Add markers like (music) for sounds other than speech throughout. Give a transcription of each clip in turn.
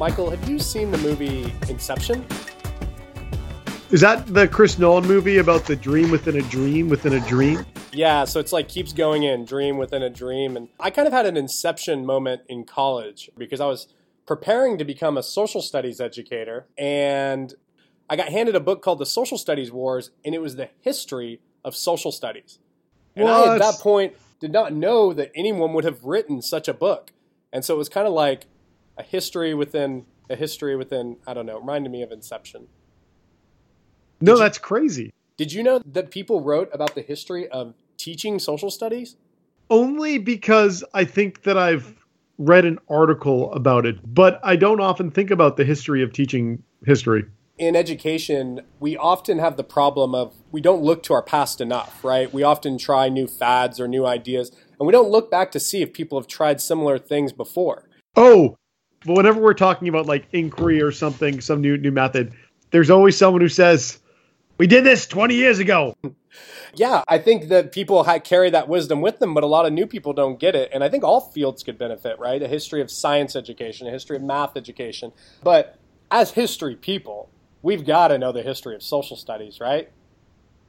Michael, have you seen the movie Inception? Is that the Chris Nolan movie about the dream within a dream within a dream? Yeah, so it's like keeps going in, dream within a dream. And I kind of had an inception moment in college because I was preparing to become a social studies educator and I got handed a book called The Social Studies Wars and it was the history of social studies. And what? I at that point did not know that anyone would have written such a book. And so it was kind of like a history within a history within I don't know, it reminded me of Inception. No, did that's you, crazy. Did you know that people wrote about the history of teaching social studies? Only because I think that I've read an article about it, but I don't often think about the history of teaching history. In education, we often have the problem of we don't look to our past enough, right? We often try new fads or new ideas, and we don't look back to see if people have tried similar things before. Oh, but whenever we're talking about like inquiry or something, some new new method, there's always someone who says, "We did this 20 years ago." Yeah, I think that people carry that wisdom with them, but a lot of new people don't get it. And I think all fields could benefit, right? A history of science education, a history of math education. But as history people, we've got to know the history of social studies, right?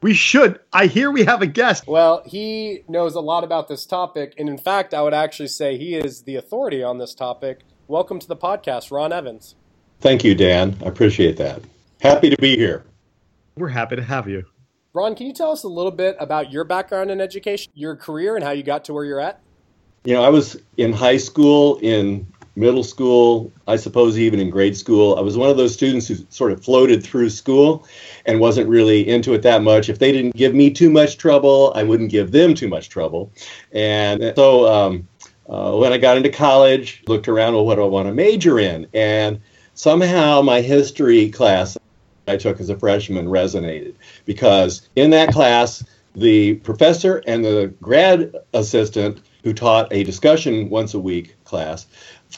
We should. I hear we have a guest. Well, he knows a lot about this topic. And in fact, I would actually say he is the authority on this topic. Welcome to the podcast, Ron Evans. Thank you, Dan. I appreciate that. Happy to be here. We're happy to have you. Ron, can you tell us a little bit about your background in education, your career, and how you got to where you're at? You know, I was in high school, in middle school, I suppose even in grade school. I was one of those students who sort of floated through school and wasn't really into it that much. If they didn't give me too much trouble, I wouldn't give them too much trouble. And so um, uh, when I got into college, looked around, well, what do I want to major in? And somehow my history class I took as a freshman resonated because in that class, the professor and the grad assistant who taught a discussion once a week class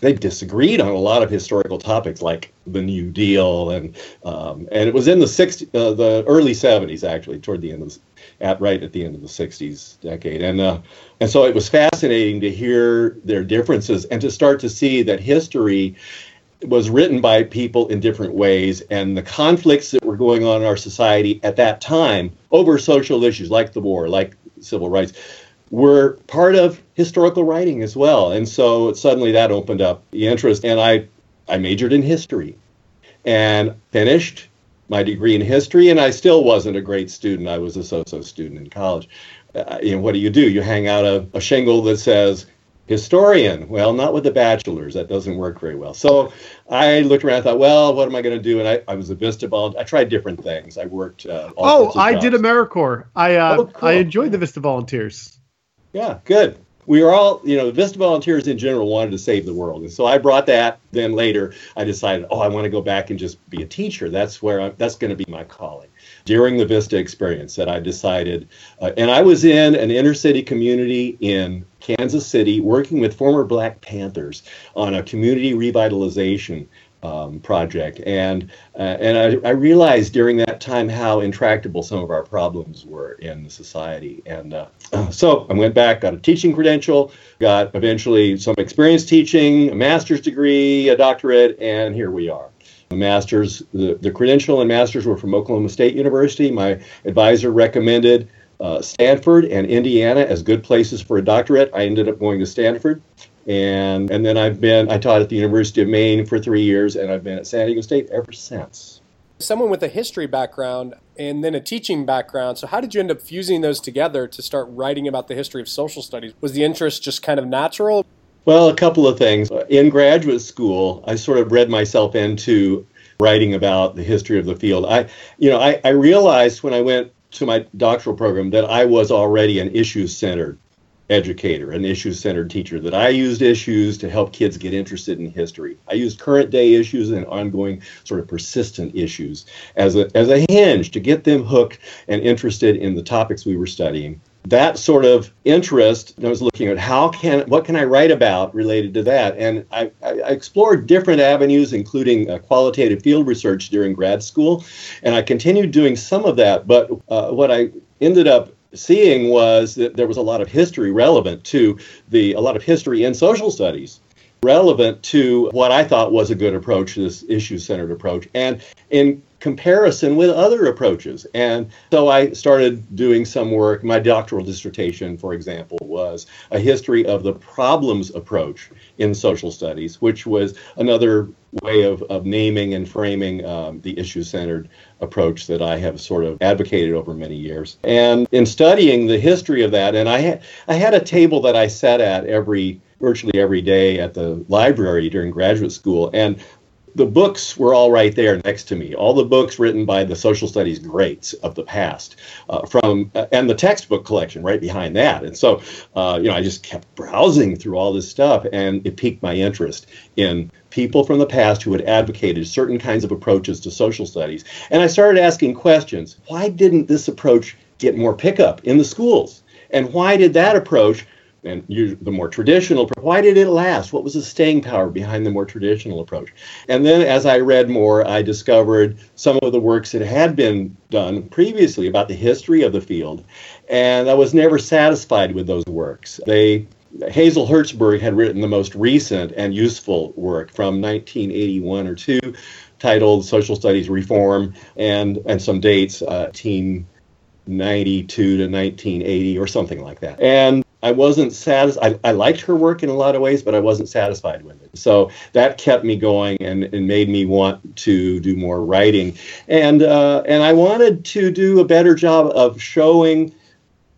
they disagreed on a lot of historical topics like the New Deal and um, and it was in the 60, uh, the early 70s actually toward the end of at right at the end of the 60s decade and uh, and so it was fascinating to hear their differences and to start to see that history was written by people in different ways and the conflicts that were going on in our society at that time over social issues like the war like civil rights were part of historical writing as well. And so suddenly that opened up the interest. And I, I majored in history and finished my degree in history. And I still wasn't a great student. I was a so so student in college. Uh, you know, what do you do? You hang out a, a shingle that says, historian. Well, not with the bachelor's. That doesn't work very well. So I looked around I thought, well, what am I going to do? And I, I was a Vista volunteer. I tried different things. I worked. Uh, oh, I jobs. did AmeriCorps. I uh, oh, cool. I enjoyed the Vista Volunteers. Yeah, good. We were all, you know, the Vista volunteers in general wanted to save the world, and so I brought that. Then later, I decided, oh, I want to go back and just be a teacher. That's where I'm, that's going to be my calling. During the Vista experience, that I decided, uh, and I was in an inner city community in Kansas City, working with former Black Panthers on a community revitalization um, project, and uh, and I, I, realized during that time how intractable some of our problems were in society, and uh, (clears throat) so I went back, got a teaching credential, got eventually some experience teaching, a master's degree, a doctorate, and here we are. The master's, the, the credential and master's were from Oklahoma State University. My advisor recommended uh, Stanford and Indiana as good places for a doctorate. I ended up going to Stanford and and then I've been I taught at the University of Maine for three years, and I've been at San Diego State ever since. Someone with a history background and then a teaching background. So how did you end up fusing those together to start writing about the history of social studies? Was the interest just kind of natural? Well, a couple of things. In graduate school, I sort of read myself into writing about the history of the field. I, you know, I, I realized when I went to my doctoral program that I was already an issues centered educator, an issue centered teacher, that I used issues to help kids get interested in history. I used current day issues and ongoing, sort of persistent issues as a, as a hinge to get them hooked and interested in the topics we were studying. That sort of interest, I was looking at how can, what can I write about related to that? And I, I explored different avenues, including uh, qualitative field research during grad school. And I continued doing some of that. But uh, what I ended up seeing was that there was a lot of history relevant to the a lot of history in social studies relevant to what I thought was a good approach, this issue centered approach, and in comparison with other approaches. And so I started doing some work. My doctoral dissertation, for example, was a history of the problems approach in social studies, which was another way of, of naming and framing um, the issue centered approach that I have sort of advocated over many years. And in studying the history of that, and I, ha- I had a table that I sat at every virtually every day at the library during graduate school. And the books were all right there next to me. All the books written by the social studies greats of the past, uh, from uh, and the textbook collection right behind that. And so, uh, you know, I just kept browsing through all this stuff, and it piqued my interest in people from the past who had advocated certain kinds of approaches to social studies. And I started asking questions: Why didn't this approach get more pickup in the schools? And why did that approach and the more traditional. Why did it last? What was the staying power behind the more traditional approach? And then as I read more, I discovered some of the works that had been done previously about the history of the field, and I was never satisfied with those works. They Hazel Hertzberg had written the most recent and useful work from 1981 or two, titled "Social Studies Reform," and and some dates, uh, 1992 to 1980 or something like that. And I wasn't satisfied. I, I liked her work in a lot of ways, but I wasn't satisfied with it. So that kept me going and, and made me want to do more writing. And uh, and I wanted to do a better job of showing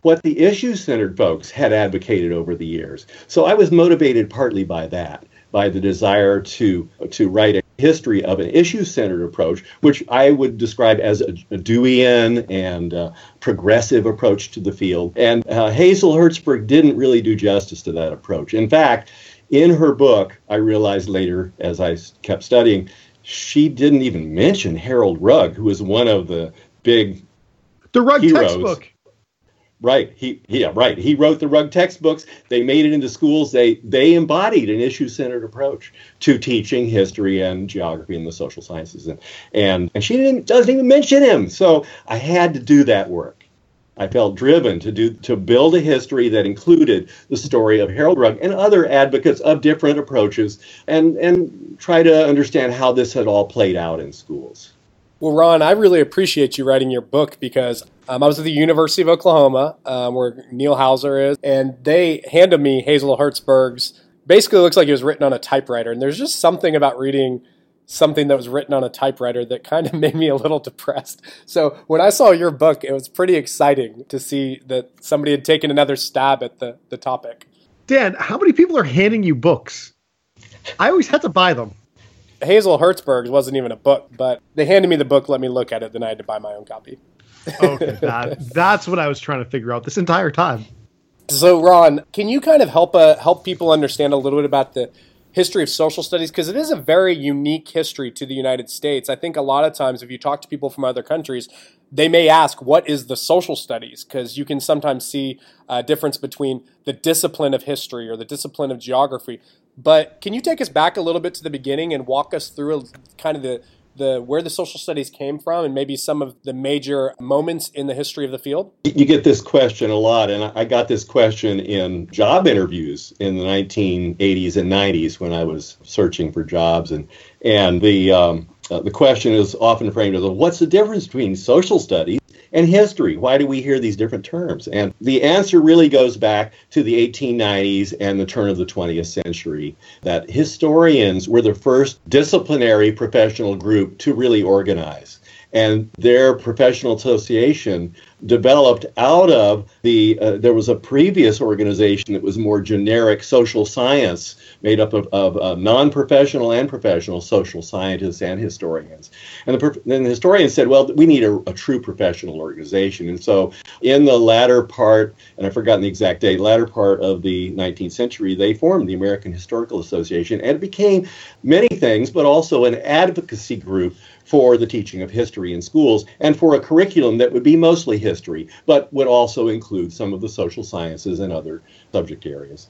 what the issue centered folks had advocated over the years. So I was motivated partly by that by the desire to to write a history of an issue-centered approach, which I would describe as a, a Deweyan and uh, progressive approach to the field. And uh, Hazel Hertzberg didn't really do justice to that approach. In fact, in her book, I realized later as I kept studying, she didn't even mention Harold Rugg, who was one of the big the Rugg heroes. textbook. Right. He yeah, right. He wrote the Rugg textbooks. They made it into schools. They they embodied an issue-centered approach to teaching history and geography and the social sciences. And and, and she didn't doesn't even mention him. So I had to do that work. I felt driven to do to build a history that included the story of Harold Rugg and other advocates of different approaches and and try to understand how this had all played out in schools. Well, Ron, I really appreciate you writing your book because um, I was at the University of Oklahoma, um, where Neil Houser is, and they handed me Hazel Hertzberg's. Basically, looks like it was written on a typewriter, and there's just something about reading something that was written on a typewriter that kind of (laughs) made me a little depressed. So when I saw your book, it was pretty exciting to see that somebody had taken another stab at the, the topic. Dan, how many people are handing you books? I always had to buy them. Hazel Hertzberg's wasn't even a book, but they handed me the book, let me look at it, then I had to buy my own copy. okay, (laughs) that, that's what I was trying to figure out this entire time. So, Ron, can you kind of help uh, help people understand a little bit about the history of social studies because it is a very unique history to the United States. I think a lot of times, if you talk to people from other countries, they may ask, What is the social studies? Because you can sometimes see a difference between the discipline of history or the discipline of geography. But can you take us back a little bit to the beginning and walk us through kind of the the where the social studies came from and maybe some of the major moments in the history of the field? You get this question a lot, and I got this question in job interviews in the 1980s and 90s when I was searching for jobs, and and the um, uh, the question is often framed as, "What's the difference between social studies and history. Why do we hear these different terms? And the answer really goes back to the 1890s and the turn of the 20th century that historians were the first disciplinary professional group to really organize. And their professional association developed out of the uh, there was a previous organization that was more generic social science made up of, of uh, non-professional and professional social scientists and historians. And the, then the historians said well we need a, a, true professional organization. And so in the latter part and i've forgotten the exact date latter part of the 19th century they formed the american historical association and it became many things but also an advocacy group for the teaching of history in schools and for a curriculum that would be mostly history, but would also include some of the social sciences and other subject areas.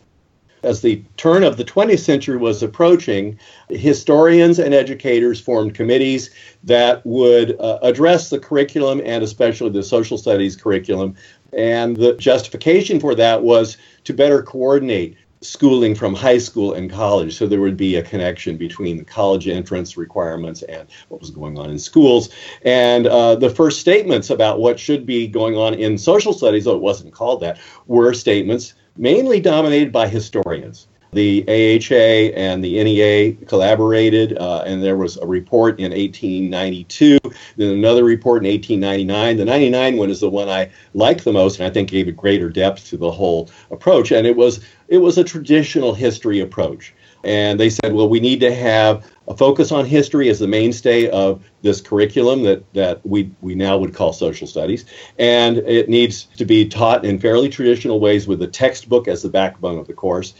As the turn of the 20th century was approaching, historians and educators formed committees that would uh, address the curriculum and especially the social studies curriculum. And the justification for that was to better coordinate schooling from high school and college. So there would be a connection between the college entrance requirements and what was going on in schools. And uh, the first statements about what should be going on in social studies, though it wasn't called that, were statements mainly dominated by historians. The AHA and the NEA collaborated, uh, and there was a report in 1892, then another report in 1899. The 99 one is the one I like the most, and I think gave a greater depth to the whole approach. And it was it was a traditional history approach. And they said, well, we need to have a focus on history as the mainstay of this curriculum that, that we, we now would call social studies. And it needs to be taught in fairly traditional ways with the textbook as the backbone of the course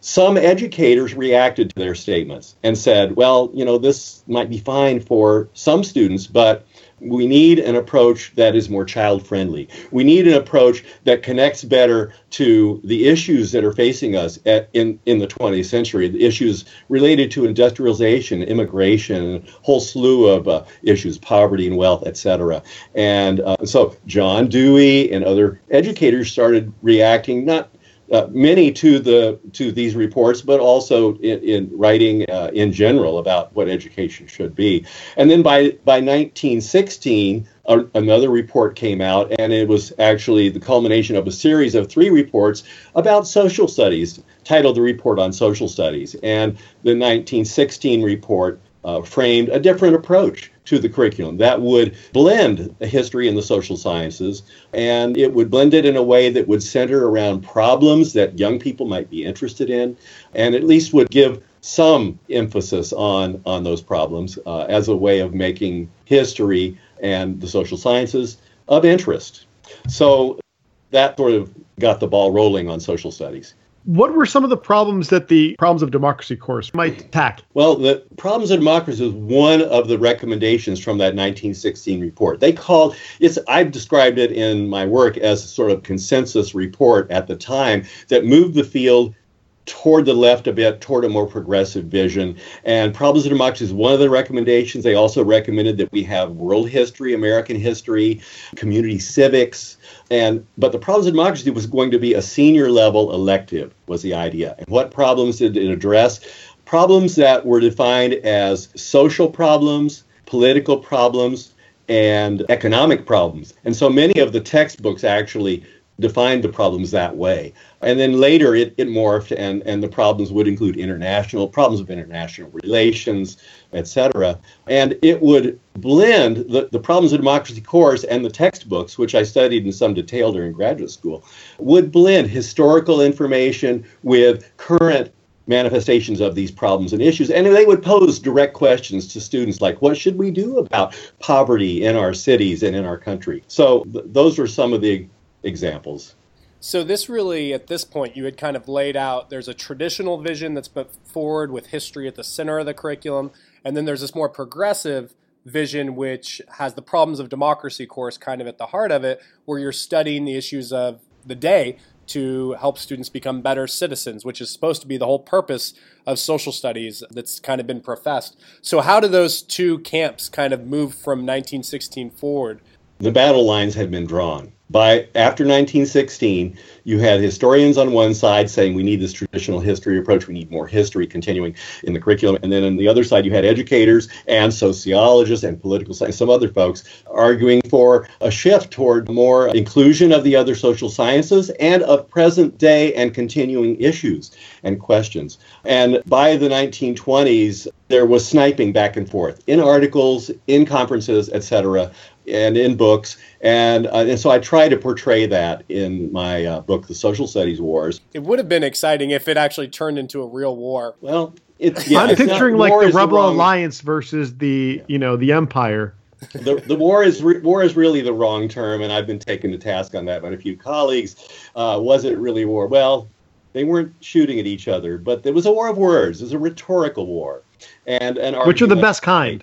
some educators reacted to their statements and said, well, you know, this might be fine for some students, but we need an approach that is more child friendly. We need an approach that connects better to the issues that are facing us at, in, in the 20th century, the issues related to industrialization, immigration, a whole slew of uh, issues, poverty and wealth, etc. And uh, so John Dewey and other educators started reacting not uh, many to the to these reports, but also in, in writing uh, in general about what education should be. And then by by 1916, a, another report came out, and it was actually the culmination of a series of three reports about social studies, titled "The Report on Social Studies." And the 1916 report uh, framed a different approach to the curriculum that would blend the history and the social sciences and it would blend it in a way that would center around problems that young people might be interested in and at least would give some emphasis on on those problems uh, as a way of making history and the social sciences of interest. So that sort of got the ball rolling on social studies what were some of the problems that the problems of democracy course might tack? Well, the problems of democracy was one of the recommendations from that 1916 report. They called it's I've described it in my work as a sort of consensus report at the time that moved the field toward the left a bit, toward a more progressive vision. And Problems of Democracy is one of the recommendations. They also recommended that we have world history, American history, community civics, and but the Problems of Democracy was going to be a senior level elective was the idea. And what problems did it address? Problems that were defined as social problems, political problems, and economic problems. And so many of the textbooks actually defined the problems that way. And then later it, it morphed, and, and the problems would include international problems of international relations, etc. And it would blend the, the problems of democracy course and the textbooks, which I studied in some detail during graduate school, would blend historical information with current manifestations of these problems and issues. And they would pose direct questions to students like, what should we do about poverty in our cities and in our country? So th- those are some of the examples. So this really, at this point, you had kind of laid out. There's a traditional vision that's put forward with history at the center of the curriculum, and then there's this more progressive vision which has the problems of democracy course kind of at the heart of it, where you're studying the issues of the day to help students become better citizens, which is supposed to be the whole purpose of social studies that's kind of been professed. So, how do those two camps kind of move from 1916 forward? The battle lines had been drawn by after 1916, you had historians on one side saying we need this traditional history approach, we need more history continuing in the curriculum, and then on the other side you had educators and sociologists and political science, some other folks arguing for a shift toward more inclusion of the other social sciences and of present day and continuing issues and questions. And by the 1920s, there was sniping back and forth in articles, in conferences, etc and in books. And, uh, and so I try to portray that in my uh, book, The Social Studies Wars. It would have been exciting if it actually turned into a real war. Well, it's, yeah, I'm it's picturing not, like the Rebel wrong, Alliance versus the you know the Empire. the, the war is re, war is really the wrong term, and I've been taken to task on that by a few colleagues. Uh, was it really war? Well, they weren't shooting at each other, but it was a war of words. It was a rhetorical war, and and which are the best kind.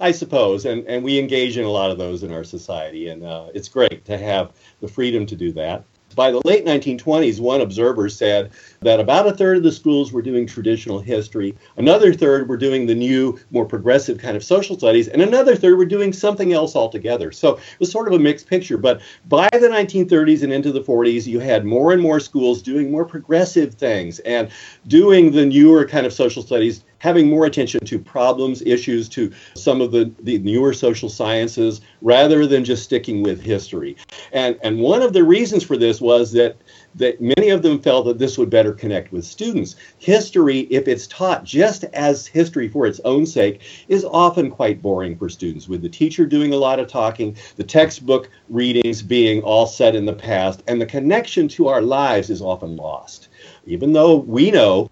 I suppose, and and we engage in a lot of those in our society, and uh, it's great to have the freedom to do that. By the late 1920s, one observer said that about a third of the schools were doing traditional history, another third were doing the new, more progressive kind of social studies, and another third were doing something else altogether. So it was sort of a mixed picture. But by the 1930s and into the 40s, you had more and more schools doing more progressive things and doing the newer kind of social studies having more attention to problems, issues, to some of the, the newer social sciences, rather than just sticking with history. And, and one of the reasons for this was that, that many of them felt that this would better connect with students. History, if it's taught just as history for its own sake, is often quite boring for students, with the teacher doing a lot of talking, the textbook readings being all set in the past, and the connection to our lives is often lost. Even though we know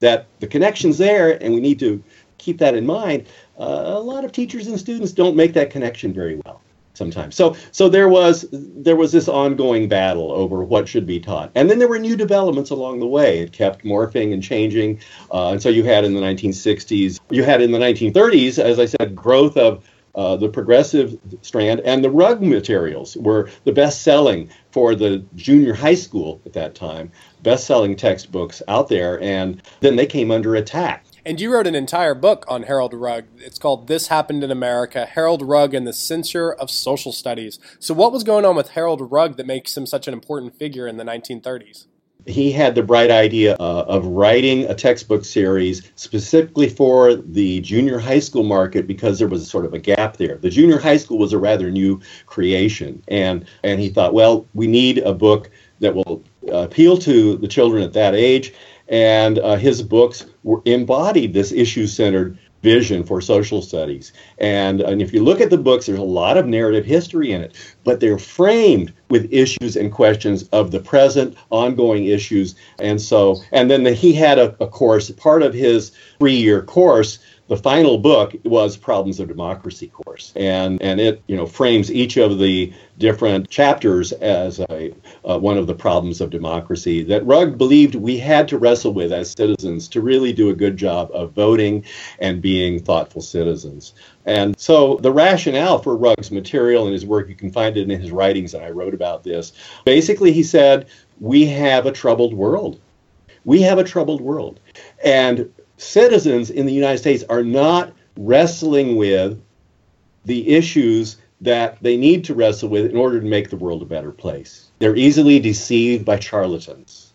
that the connection's there and we need to keep that in mind, uh, a lot of teachers and students don't make that connection very well sometimes. So so there was there was this ongoing battle over what should be taught, and then there were new developments along the way. It kept morphing and changing, uh, and so you had in the 1960s, you had in the 1930s, as I said, growth of uh, the progressive strand and the Rugg materials were the best selling for the junior high school at that time, best selling textbooks out there, and then they came under attack. And you wrote an entire book on Harold Rugg. It's called This Happened in America Harold Rugg and the Censure of Social Studies. So, what was going on with Harold Rugg that makes him such an important figure in the 1930s? he had the bright idea uh, of writing a textbook series specifically for the junior high school market because there was sort of a gap there. The junior high school was a rather new creation, and and he thought, well, we need a book that will uh, appeal to the children at that age. And uh, his books were embodied this issue-centered vision for social studies. And, and if you look at the books, there's a lot of narrative history in it, but they're framed with issues and questions of the present, ongoing issues. And so, and then the, he had a, a course, part of his three year course the final book was Problems of Democracy course, and and it you know frames each of the different chapters as a uh, one of the problems of democracy that Rugg believed we had to wrestle with as citizens to really do a good job of voting and being thoughtful citizens. And so the rationale for Rugg's material and his work, you can find it in his writings, and I wrote about this. Basically, he said, We have a troubled world. We have a troubled world. And citizens in the United States are not wrestling with the issues that they need to wrestle with in order to make the world a better place. They're easily deceived by charlatans.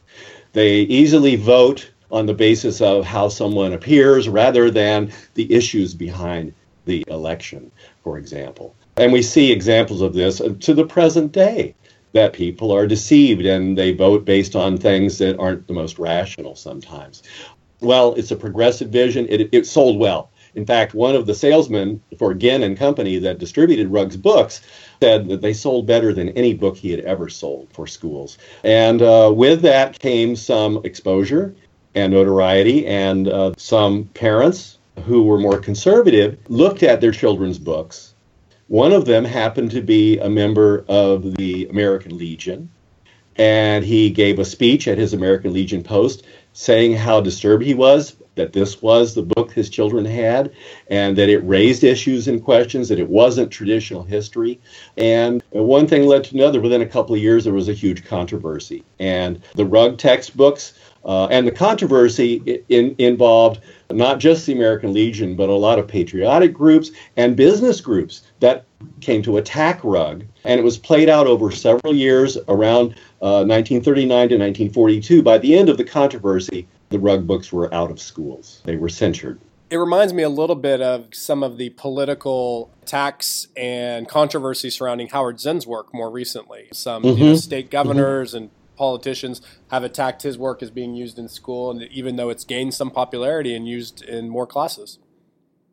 They easily vote on the basis of how someone appears rather than the issues behind the election, for example. And we see examples of this to the present day that people are deceived and they vote based on things that aren't the most rational sometimes well. It's a progressive vision. It, it sold well. In fact, one of the salesmen for Ginn and Company that distributed Rugg's books said that they sold better than any book he had ever sold for schools. And uh, with that came some exposure and notoriety, and uh, some parents who were more conservative looked at their children's books. One of them happened to be a member of the American Legion, and he gave a speech at his American Legion post saying how disturbed he was that this was the book his children had and that it raised issues and questions that it wasn't traditional history. And one thing led to another. Within a couple of years there was a huge controversy. And the Rugg textbooks uh, and the controversy in, involved not just the American Legion, but a lot of patriotic groups and business groups that came to attack Rugg. And it was played out over several years around uh, 1939 to 1942. By the end of the controversy, the Rugg books were out of schools, they were censored. It reminds me a little bit of some of the political attacks and controversy surrounding Howard Zinn's work more recently. Some mm-hmm. you know, state governors mm-hmm. and politicians have attacked his work as being used in school, and even though it's gained some popularity and used in more classes.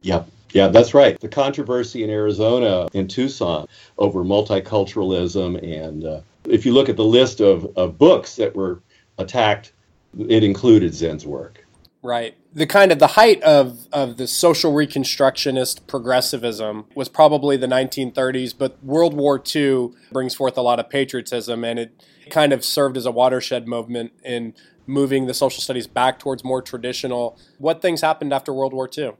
Yep. Yeah, that's right. The controversy in Arizona, in Tucson, over multiculturalism. And uh, if you look at the list of, of books that were attacked, it included Zinn's work. Right. The kind of the height of, of the social reconstructionist progressivism was probably the 1930s, but World War II brings forth a lot of patriotism and it kind of served as a watershed movement in moving the social studies back towards more traditional. What things happened after World War II?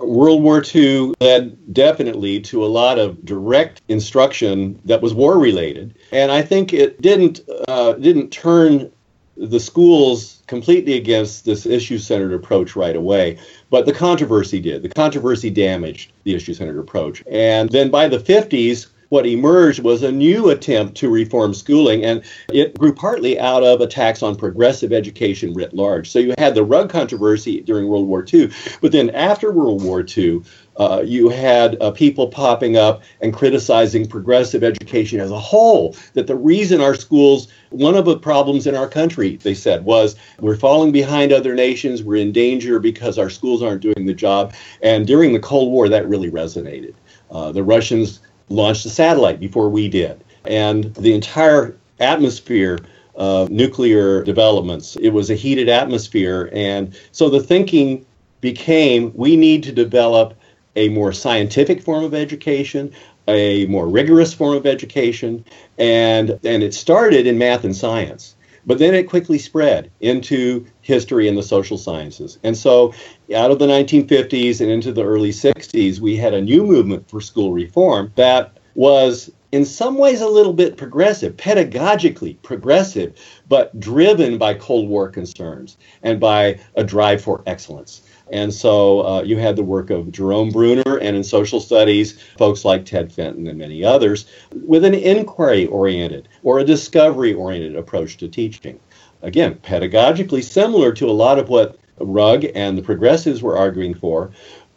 World War II led definitely to a lot of direct instruction that was war related, and I think it didn't uh, didn't turn the schools completely against this issue centered approach right away. But the controversy did. The controversy damaged the issue centered approach, and then by the 50s what emerged was a new attempt to reform schooling, and it grew partly out of attacks on progressive education writ large. So you had the Rugg controversy during World War II, but then after World War II, uh, you had uh, people popping up and criticizing progressive education as a whole. That the reason our schools, one of the problems in our country, they said, was we're falling behind other nations, we're in danger because our schools aren't doing the job. And during the Cold War, that really resonated. Uh, the Russians launched a satellite before we did. And the entire atmosphere of nuclear developments, it was a heated atmosphere. And so the thinking became we need to develop a more scientific form of education, a more rigorous form of education, and, and it started in math and science. But then it quickly spread into history and the social sciences. And so, out of the 1950s and into the early 60s, we had a new movement for school reform that was in some ways a little bit progressive, pedagogically progressive, but driven by Cold War concerns and by a drive for excellence. And so uh, you had the work of Jerome Bruner and in social studies, folks like Ted Fenton and many others, with an inquiry oriented or a discovery oriented approach to teaching. Again, pedagogically similar to a lot of what Rugg and the progressives were arguing for,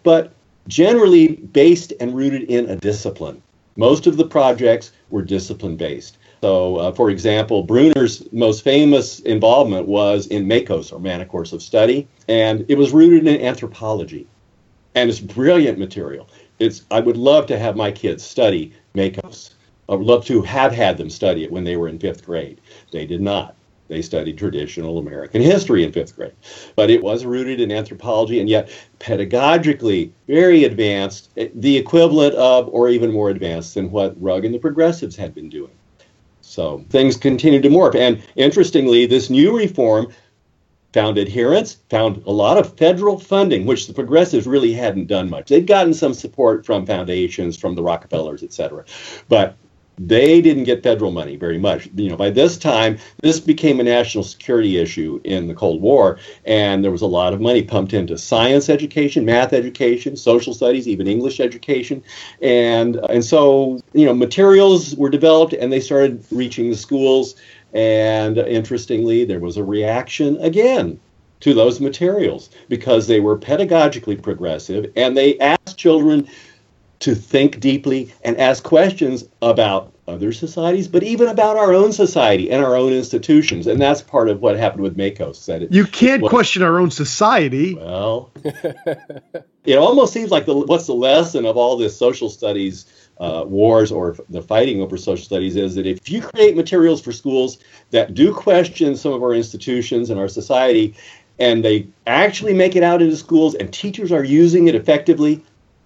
but generally based and rooted in a discipline. Most of the projects were discipline based. So, uh, for example, Bruner's most famous involvement was in MACOS, or Man, a Course of Study, and it was rooted in anthropology. And it's brilliant material. It's I would love to have my kids study MACOS. I would love to have had them study it when they were in fifth grade. They did not. They studied traditional American history in fifth grade. But it was rooted in anthropology and yet pedagogically very advanced, eh, the equivalent of, or even more advanced than what Rugg and the progressives had been doing. So things continued to morph. And interestingly, this new reform found adherents, found a lot of federal funding, which the progressives really hadn't done much. They'd gotten some support from foundations, from the Rockefellers, et cetera. But they didn't get federal money very much. You know, by this time, this became a national security issue in the Cold War, and there was a lot of money pumped into science education, math education, social studies, even English education, and and so you know, materials were developed, and they started reaching the schools. And interestingly, there was a reaction again to those materials because they were pedagogically progressive, and they asked children to think deeply and ask questions about other societies, but even about our own society and our own institutions. And that's part of what happened with MACOS. That it, you can't was, question our own society. Well, it almost seems like the, what's the lesson of all this social studies uh, wars or the fighting over social studies is that if you create materials for schools that do question some of our institutions and our society, and they actually make it out into schools and teachers are using it effectively,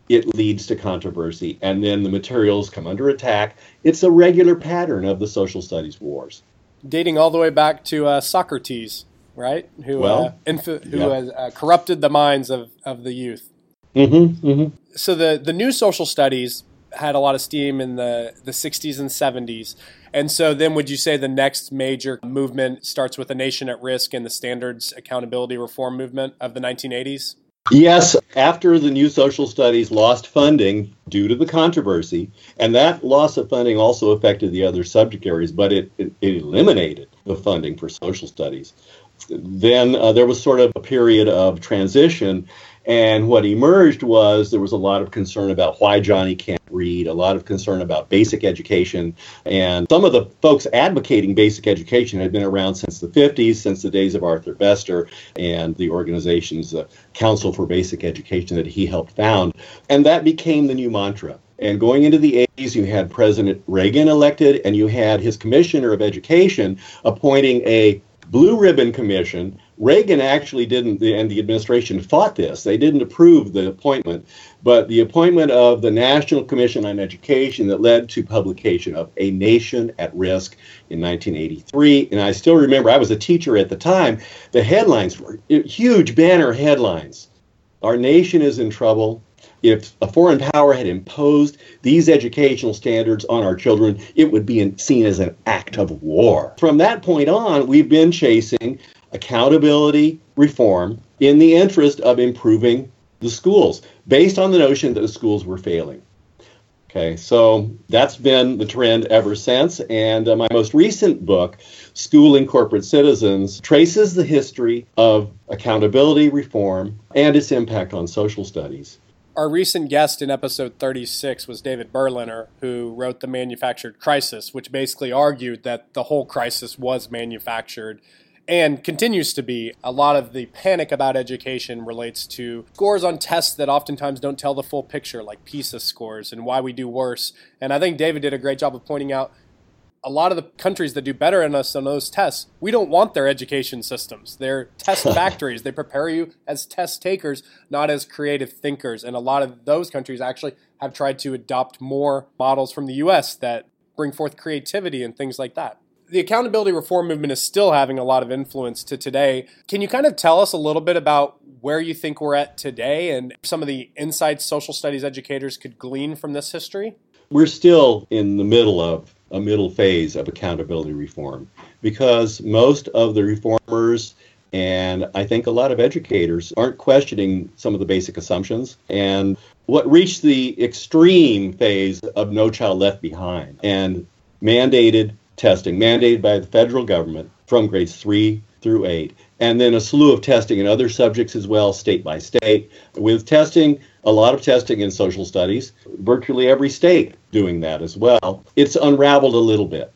it leads to controversy, and then the materials come under attack. It's a regular pattern of the social studies wars. Dating all the way back to uh, Socrates, right? Who, well, uh, inf- who yeah. has uh, corrupted the minds of, of the youth. Mm-hmm, mm-hmm. So the, the new social studies had a lot of steam in the, the 60s and 70s. And so then would you say the next major movement starts with a nation at risk and the standards accountability reform movement of the 1980s? Yes, after the new social studies lost funding due to the controversy, and that loss of funding also affected the other subject areas, but it, it, it eliminated the funding for social studies. Then uh, there was sort of a period of transition, And what emerged was there was a lot of concern about why Johnny can't read, a lot of concern about basic education. And some of the folks advocating basic education had been around since the 50s, since the days of Arthur Bestor and the organization's uh, Council for Basic Education that he helped found. And that became the new mantra. And going into the 80s, you had President Reagan elected, and you had his commissioner of education appointing a blue ribbon commission. Reagan actually didn't, and the administration fought this. They didn't approve the appointment, but the appointment of the National Commission on Education that led to publication of A Nation at Risk in 1983. And I still remember, I was a teacher at the time, the headlines were huge banner headlines. Our nation is in trouble if a foreign power had imposed these educational standards on our children, it would be seen as an act of war. From that point on, we've been chasing accountability reform in the interest of improving the schools, based on the notion that the schools were failing. Okay, so that's been the trend ever since. And uh, my most recent book, Schooling Corporate Citizens, traces the history of accountability reform and its impact on social studies. Our recent guest in episode 36 was David Berliner, who wrote The Manufactured Crisis, which basically argued that the whole crisis was manufactured and continues to be. A lot of the panic about education relates to scores on tests that oftentimes don't tell the full picture, like PISA scores and why we do worse. And I think David did a great job of pointing out a lot of the countries that do better than us on those tests, we don't want their education systems. They're (laughs) test factories. They prepare you as test takers, not as creative thinkers. And a lot of those countries actually have tried to adopt more models from the US that bring forth creativity and things like that. The accountability reform movement is still having a lot of influence to today. Can you kind of tell us a little bit about where you think we're at today and some of the insights social studies educators could glean from this history? We're still in the middle of a middle phase of accountability reform because most of the reformers and I think a lot of educators aren't questioning some of the basic assumptions. And what reached the extreme phase of No Child Left Behind and mandated testing, mandated by the federal government from grades three through eight, and then a slew of testing in other subjects as well, state by state. With testing, a lot of testing in social studies, virtually every state doing that as well. It's unraveled a little bit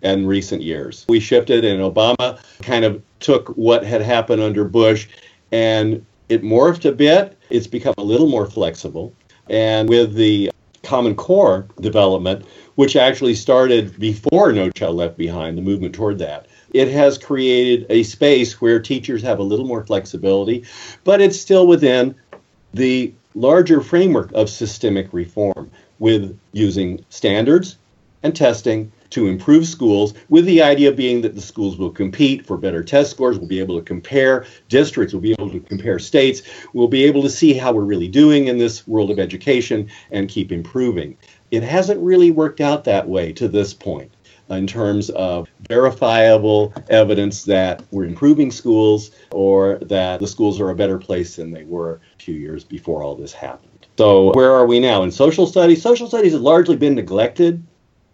in recent years. We shifted, and Obama kind of took what had happened under Bush and it morphed a bit. It's become a little more flexible. And with the Common Core development, which actually started before No Child Left Behind, the movement toward that, it has created a space where teachers have a little more flexibility, but it's still within the larger framework of systemic reform with using standards and testing to improve schools, with the idea being that the schools will compete for better test scores, we'll be able to compare districts, we'll be able to compare states, we'll be able to see how we're really doing in this world of education and keep improving. It hasn't really worked out that way to this point in terms of verifiable evidence that we're improving schools or that the schools are a better place than they were a few years before all this happened. So, where are we now? In social studies, social studies has largely been neglected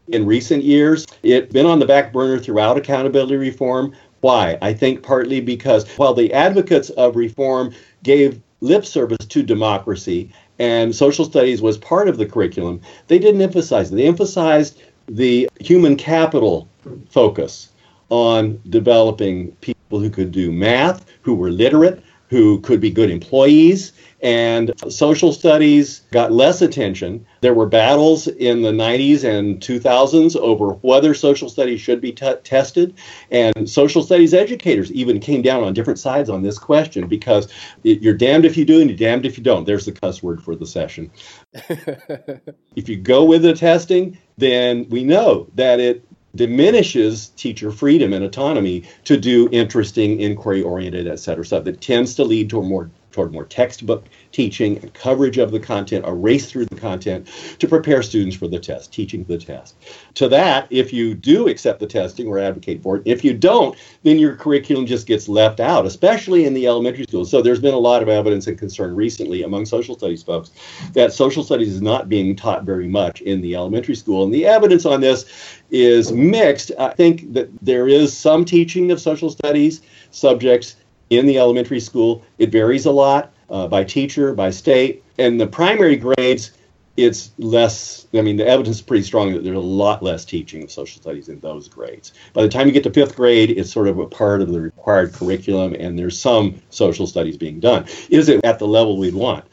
in recent years. It's been on the back burner throughout accountability reform. Why? I think partly because while the advocates of reform gave lip service to democracy and social studies was part of the curriculum, they didn't emphasize it. They emphasized the human capital focus on developing people who could do math, who were literate, who could be good employees, and social studies got less attention. There were battles in the 90s and 2000s over whether social studies should be t- tested. And social studies educators even came down on different sides on this question because it, you're damned if you do and you're damned if you don't. There's the cuss word for the session. (laughs) if you go with the testing, then we know that it diminishes teacher freedom and autonomy to do interesting inquiry oriented et cetera stuff that tends to lead to a more toward more textbook teaching and coverage of the content, a race through the content to prepare students for the test, teaching the test. To that, if you do accept the testing or advocate for it, if you don't, then your curriculum just gets left out, especially in the elementary schools. So there's been a lot of evidence and concern recently among social studies folks that social studies is not being taught very much in the elementary school. And the evidence on this is mixed. I think that there is some teaching of social studies subjects in the elementary school. It varies a lot. uh, by teacher, by state. And the primary grades, it's less, I mean, the evidence is pretty strong that there's a lot less teaching of social studies in those grades. By the time you get to fifth grade, it's sort of a part of the required curriculum, and there's some social studies being done. Is it at the level we'd want?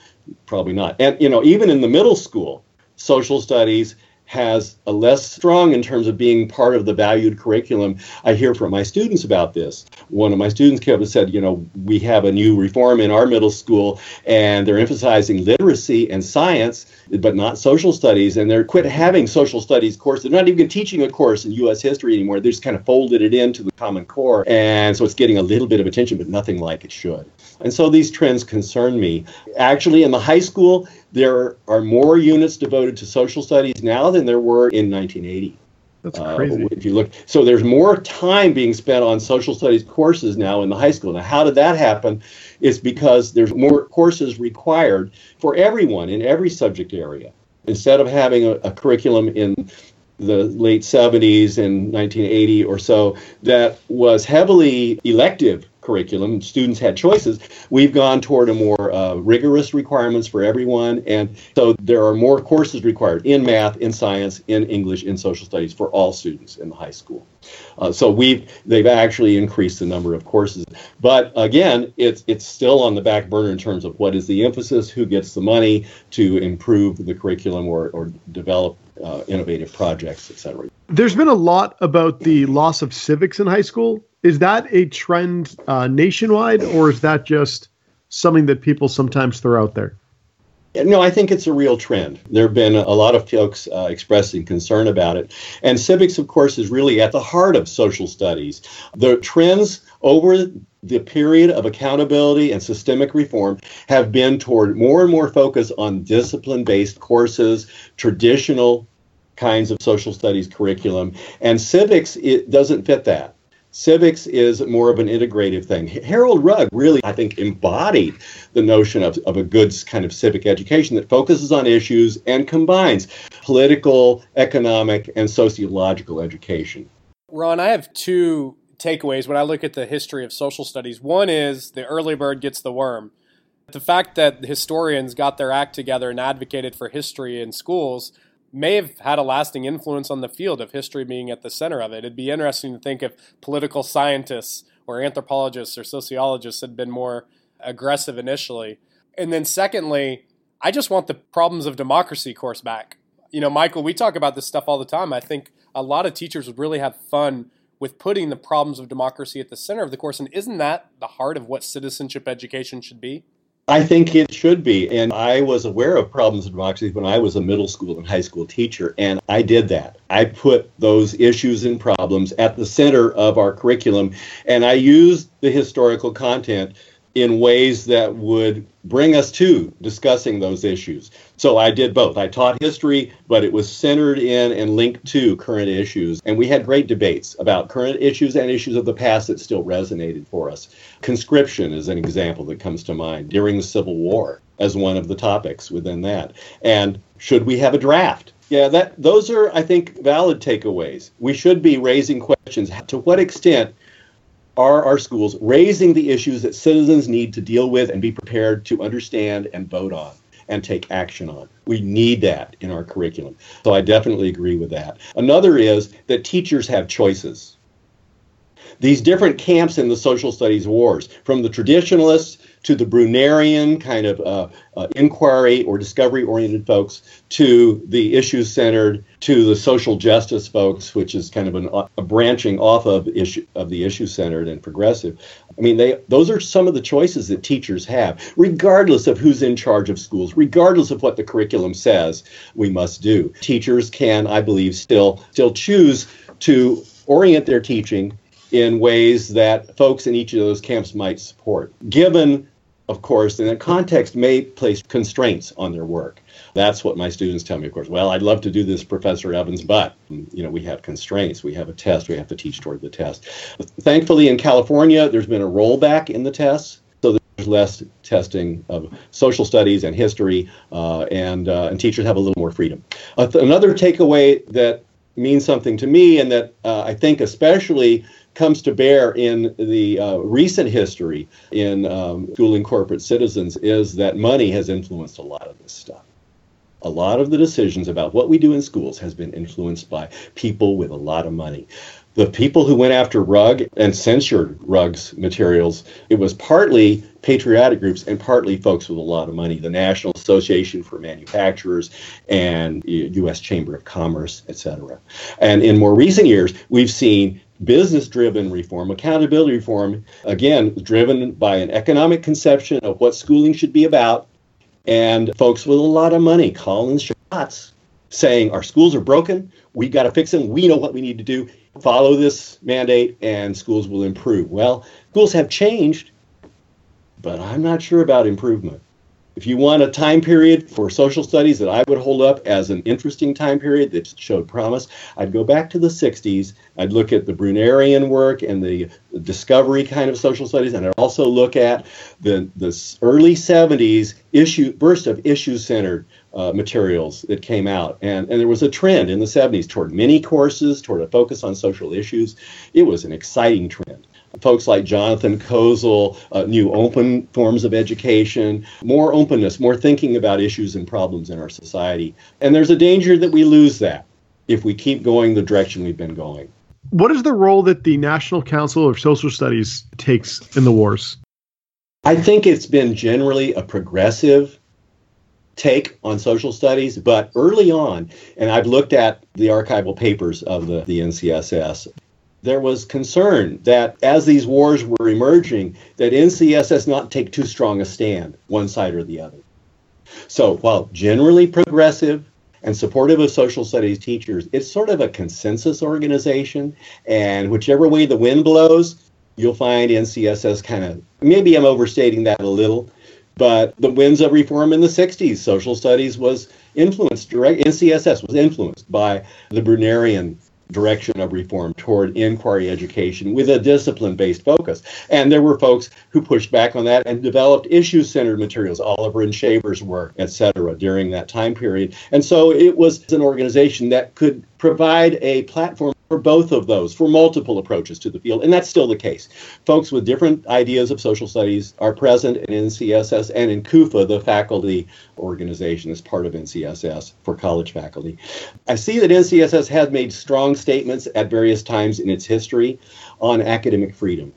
Probably not. And, you know, even in the middle school, social studies has a less strong in terms of being part of the valued curriculum. I hear from my students about this. One of my students came up and said, you know, we have a new reform in our middle school and they're emphasizing literacy and science, but not social studies. And they're quit having social studies courses. They're not even teaching a course in U.S. history anymore. They just kind of folded it into the Common Core. And so it's getting a little bit of attention, but nothing like it should. And so these trends concern me. Actually, in the high school, there are more units devoted to social studies now than there were in 1980. That's Uh, crazy. if you look, so there's more time being spent on social studies courses now in the high school. Now, how did that happen? It's because there's more courses required for everyone in every subject area. Instead of having a, a curriculum in the late 70s and 1980 or so that was heavily elective curriculum. Students had choices. We've gone toward a more uh, rigorous requirements for everyone and so there are more courses required in math in science in english in social studies for all students in the high school. Uh, so we've they've actually increased the number of courses. But again it's it's still on the back burner in terms of what is the emphasis who gets the money to improve the curriculum or, or develop uh, innovative projects etc There's been a lot about the loss of civics in high school. Is that a trend uh, nationwide, or is that just something that people sometimes throw out there? No, I think it's a real trend. There have been a lot of folks uh, expressing concern about it. And civics, of course, is really at the heart of social studies. The trends over the period of accountability and systemic reform have been toward more and more focus on discipline based courses, traditional kinds of social studies curriculum. And civics, it doesn't fit that. Civics is more of an integrative thing. Harold Rugg really, I think, embodied the notion of, of a good kind of civic education that focuses on issues and combines political, economic, and sociological education. Ron, I have two takeaways when I look at the history of social studies. One is the early bird gets the worm. The fact that historians got their act together and advocated for history in schools may have had a lasting influence on the field of history being at the center of it. It'd be interesting to think if political scientists or anthropologists or sociologists had been more aggressive initially. And then, secondly, I just want the problems of democracy course back. You know, Michael, we talk about this stuff all the time. I think a lot of teachers would really have fun with putting the problems of democracy at the center of the course. And isn't that the heart of what citizenship education should be? I think it should be. And I was aware of problems of democracy when I was a middle school and high school teacher, and I did that. I put those issues and problems at the center of our curriculum, and I used the historical content in ways that would bring us to discussing those issues. So I did both. I taught history, but it was centered in and linked to current issues. And we had great debates about current issues and issues of the past that still resonated for us. Conscription is an example that comes to mind during the Civil War as one of the topics within that. And should we have a draft? Yeah, that those are I think valid takeaways. We should be raising questions to what extent are our schools raising the issues that citizens need to deal with and be prepared to understand and vote on and take action on. We need that in our curriculum. So I definitely agree with that. Another is that teachers have choices. These different camps in the social studies wars, from the traditionalists to the Brunerian kind of uh, uh, inquiry or discovery oriented folks, to the issue centered, to the social justice folks, which is kind of an, a branching off of issue of the issue centered and progressive. I mean, they those are some of the choices that teachers have, regardless of who's in charge of schools, regardless of what the curriculum says we must do. Teachers can, I believe, still still choose to orient their teaching in ways that folks in each of those camps might support, given, of course, and the context may place constraints on their work. That's what my students tell me, of course. Well, I'd love to do this, Professor Evans, but you know we have constraints. We have a test. We have to teach toward the test. Thankfully, in California, there's been a rollback in the tests, so there's less testing of social studies and history, uh, and uh, and teachers have a little more freedom. Uh, th- another takeaway that means something to me, and that uh, I think especially comes to bear in the uh, recent history in um, schooling corporate citizens is that money has influenced a lot of this stuff. A lot of the decisions about what we do in schools has been influenced by people with a lot of money the people who went after Rugg and censored Rugg's materials, it was partly patriotic groups and partly folks with a lot of money, the National Association for Manufacturers and uh, U.S. Chamber of Commerce, et cetera. And in more recent years, we've seen business driven reform, accountability reform, again, driven by an economic conception of what schooling should be about, and folks with a lot of money calling shots, saying our schools are broken, We've got to fix them, we know what we need to do follow this mandate and schools will improve. Well, schools have changed, but I'm not sure about improvement. If you want a time period for social studies that I would hold up as an interesting time period that showed promise, I'd go back to the 60s. I'd look at the Brunerian work and the discovery kind of social studies, and I'd also look at the, the early 70s issue burst of issue-centered uh, materials that came out. And, and there was a trend in the 70s toward mini courses, toward a focus on social issues. It was an exciting trend. Folks like Jonathan Kozol, uh, new open forms of education, more openness, more thinking about issues and problems in our society. And there's a danger that we lose that if we keep going the direction we've been going. What is the role that the National Council of Social Studies takes in the wars? I think it's been generally a progressive take on social studies, but early on, and I've looked at the archival papers of the, the NCSS, there was concern that as these wars were emerging, that NCSS not take too strong a stand, one side or the other. So while generally progressive and supportive of social studies teachers, it's sort of a consensus organization, and whichever way the wind blows, you'll find NCSS kind of maybe I'm overstating that a little, but the winds of reform in the 60s, social studies was influenced, direct, NCSS was influenced by the Brunerian direction of reform toward inquiry education with a discipline based focus. And there were folks who pushed back on that and developed issue centered materials, Oliver and Shaver's work, et cetera, during that time period. And so it was an organization that could provide a platform for both of those, for multiple approaches to the field, and that's still the case. Folks with different ideas of social studies are present in NCSS and in CUFA, the faculty organization as part of NCSS for college faculty. I see that NCSS has made strong statements at various times in its history on academic freedom,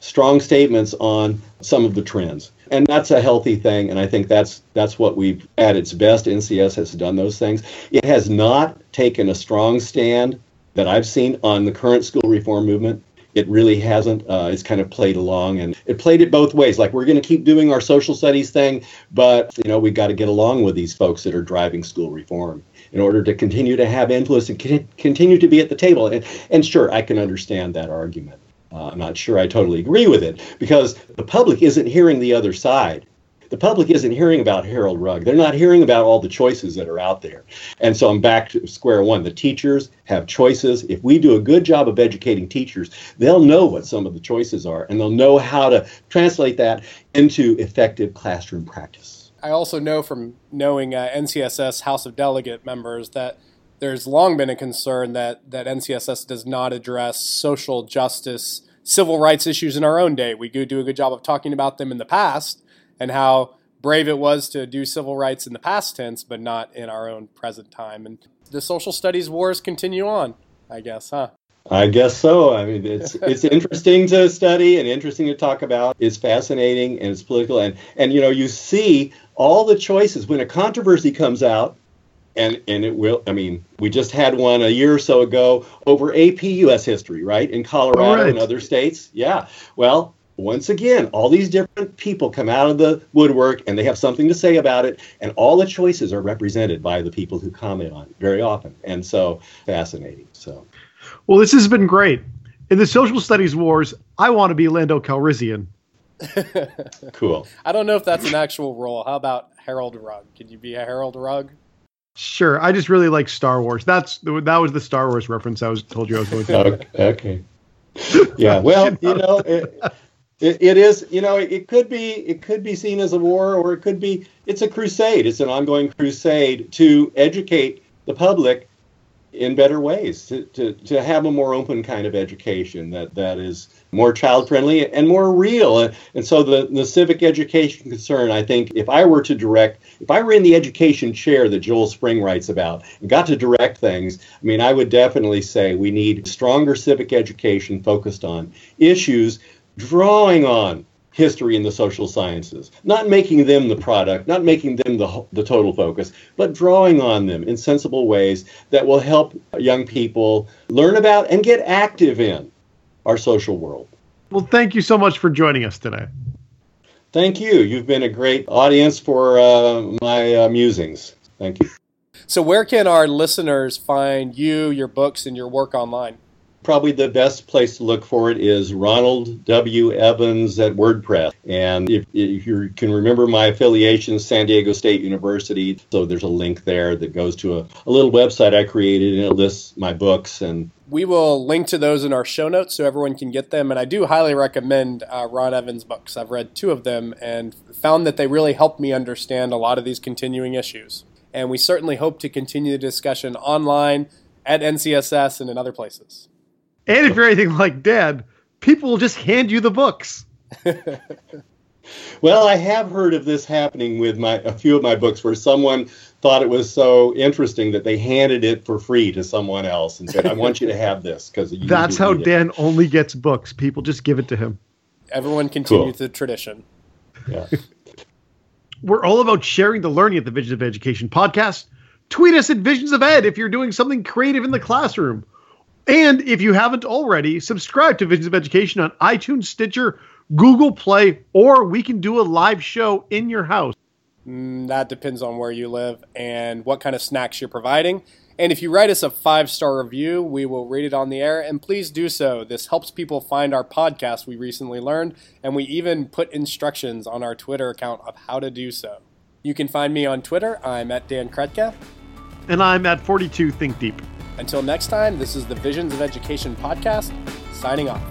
strong statements on some of the trends. And that's a healthy thing, and I think that's that's what we've at its best. NCS has done those things. It has not taken a strong stand that I've seen on the current school reform movement. It really hasn't. Uh, it's kind of played along, and it played it both ways. Like we're going to keep doing our social studies thing, but you know we've got to get along with these folks that are driving school reform in order to continue to have influence and continue to be at the table. And, and sure, I can understand that argument. Uh, I'm not sure I totally agree with it because the public isn't hearing the other side the public isn't hearing about Harold Rugg. They're not hearing about all the choices that are out there. And so I'm back to square one. The teachers have choices. If we do a good job of educating teachers, they'll know what some of the choices are and they'll know how to translate that into effective classroom practice. I also know from knowing uh, NCSS House of Delegate members that there's long been a concern that, that NCSS does not address social justice, civil rights issues in our own day. We do a good job of talking about them in the past, and how brave it was to do civil rights in the past tense, but not in our own present time. And the social studies wars continue on, I guess, huh? I guess so. I mean, it's (laughs) it's interesting to study and interesting to talk about. It's fascinating and it's political, and and you know you see all the choices when a controversy comes out, and and it will. I mean, we just had one a year or so ago over AP U.S. history, right, in Colorado right. and other states. Yeah. Well, once again, all these different people come out of the woodwork and they have something to say about it, and all the choices are represented by the people who comment on it very often. And so fascinating. So, well, this has been great. In the social studies wars, I want to be Lando Calrissian. (laughs) cool. I don't know if that's an actual role. How about Harold Rugg? Can you be a Harold Rugg? Sure. I just really like Star Wars. That's that was the Star Wars reference I was told you I was going to. (laughs) okay. okay. Yeah. Well, you know. It, it, it is, you know, it, it could be it could be seen as a war, or it could be it's a crusade. It's an ongoing crusade to educate the public in better ways to, to, to have a more open kind of education that, that is more child friendly and more real. And so the, the civic education concern, I think, if I were to direct, if I were in the education chair that Joel Spring writes about and got to direct things, I mean, I would definitely say we need stronger civic education focused on issues drawing on history and the social sciences, not making them the product, not making them the, the total focus, but drawing on them in sensible ways that will help young people learn about and get active in our social world. Well, thank you so much for joining us today. Thank you. You've been a great audience for uh, my uh, musings. Thank you. So, where can our listeners find you, your books, and your work online? Probably the best place to look for it is Ronald W. Evans at WordPress. And if, if you can remember my affiliation, San Diego State University, so there's a link there that goes to a, a little website I created and it lists my books and we will link to those in our show notes so everyone can get them. And I do highly recommend uh, Ron Evans' books. I've read two of them and found that they really helped me understand a lot of these continuing issues. And we certainly hope to continue the discussion online at NCSS and in other places. And if you're anything like Dad, people will just hand you the books. (laughs) well, I have heard of this happening with my a few of my books where someone thought it was so interesting that they handed it for free to someone else and said, "I want you to have this because that's how Dan it. only gets books. People just give it to him. Everyone continues cool. the tradition. Yeah. (laughs) We're all about sharing the learning at the Visions of Education podcast. Tweet us at Visions of Ed if you're doing something creative in the classroom and if you haven't already, subscribe to Visions of Education on iTunes, Stitcher, Google Play, or we can do a live show in your house. Mm, that depends on where you live and what kind of snacks you're providing. And if you write us a five star review, we will read it on the air. And please do so. This helps people find our podcast, we recently learned. And we even put instructions on our Twitter account of how to do so. You can find me on Twitter. I'm at Dan Krutka. And I'm at 42 Think Deep. Until next time, this is the Visions of Education podcast, signing off.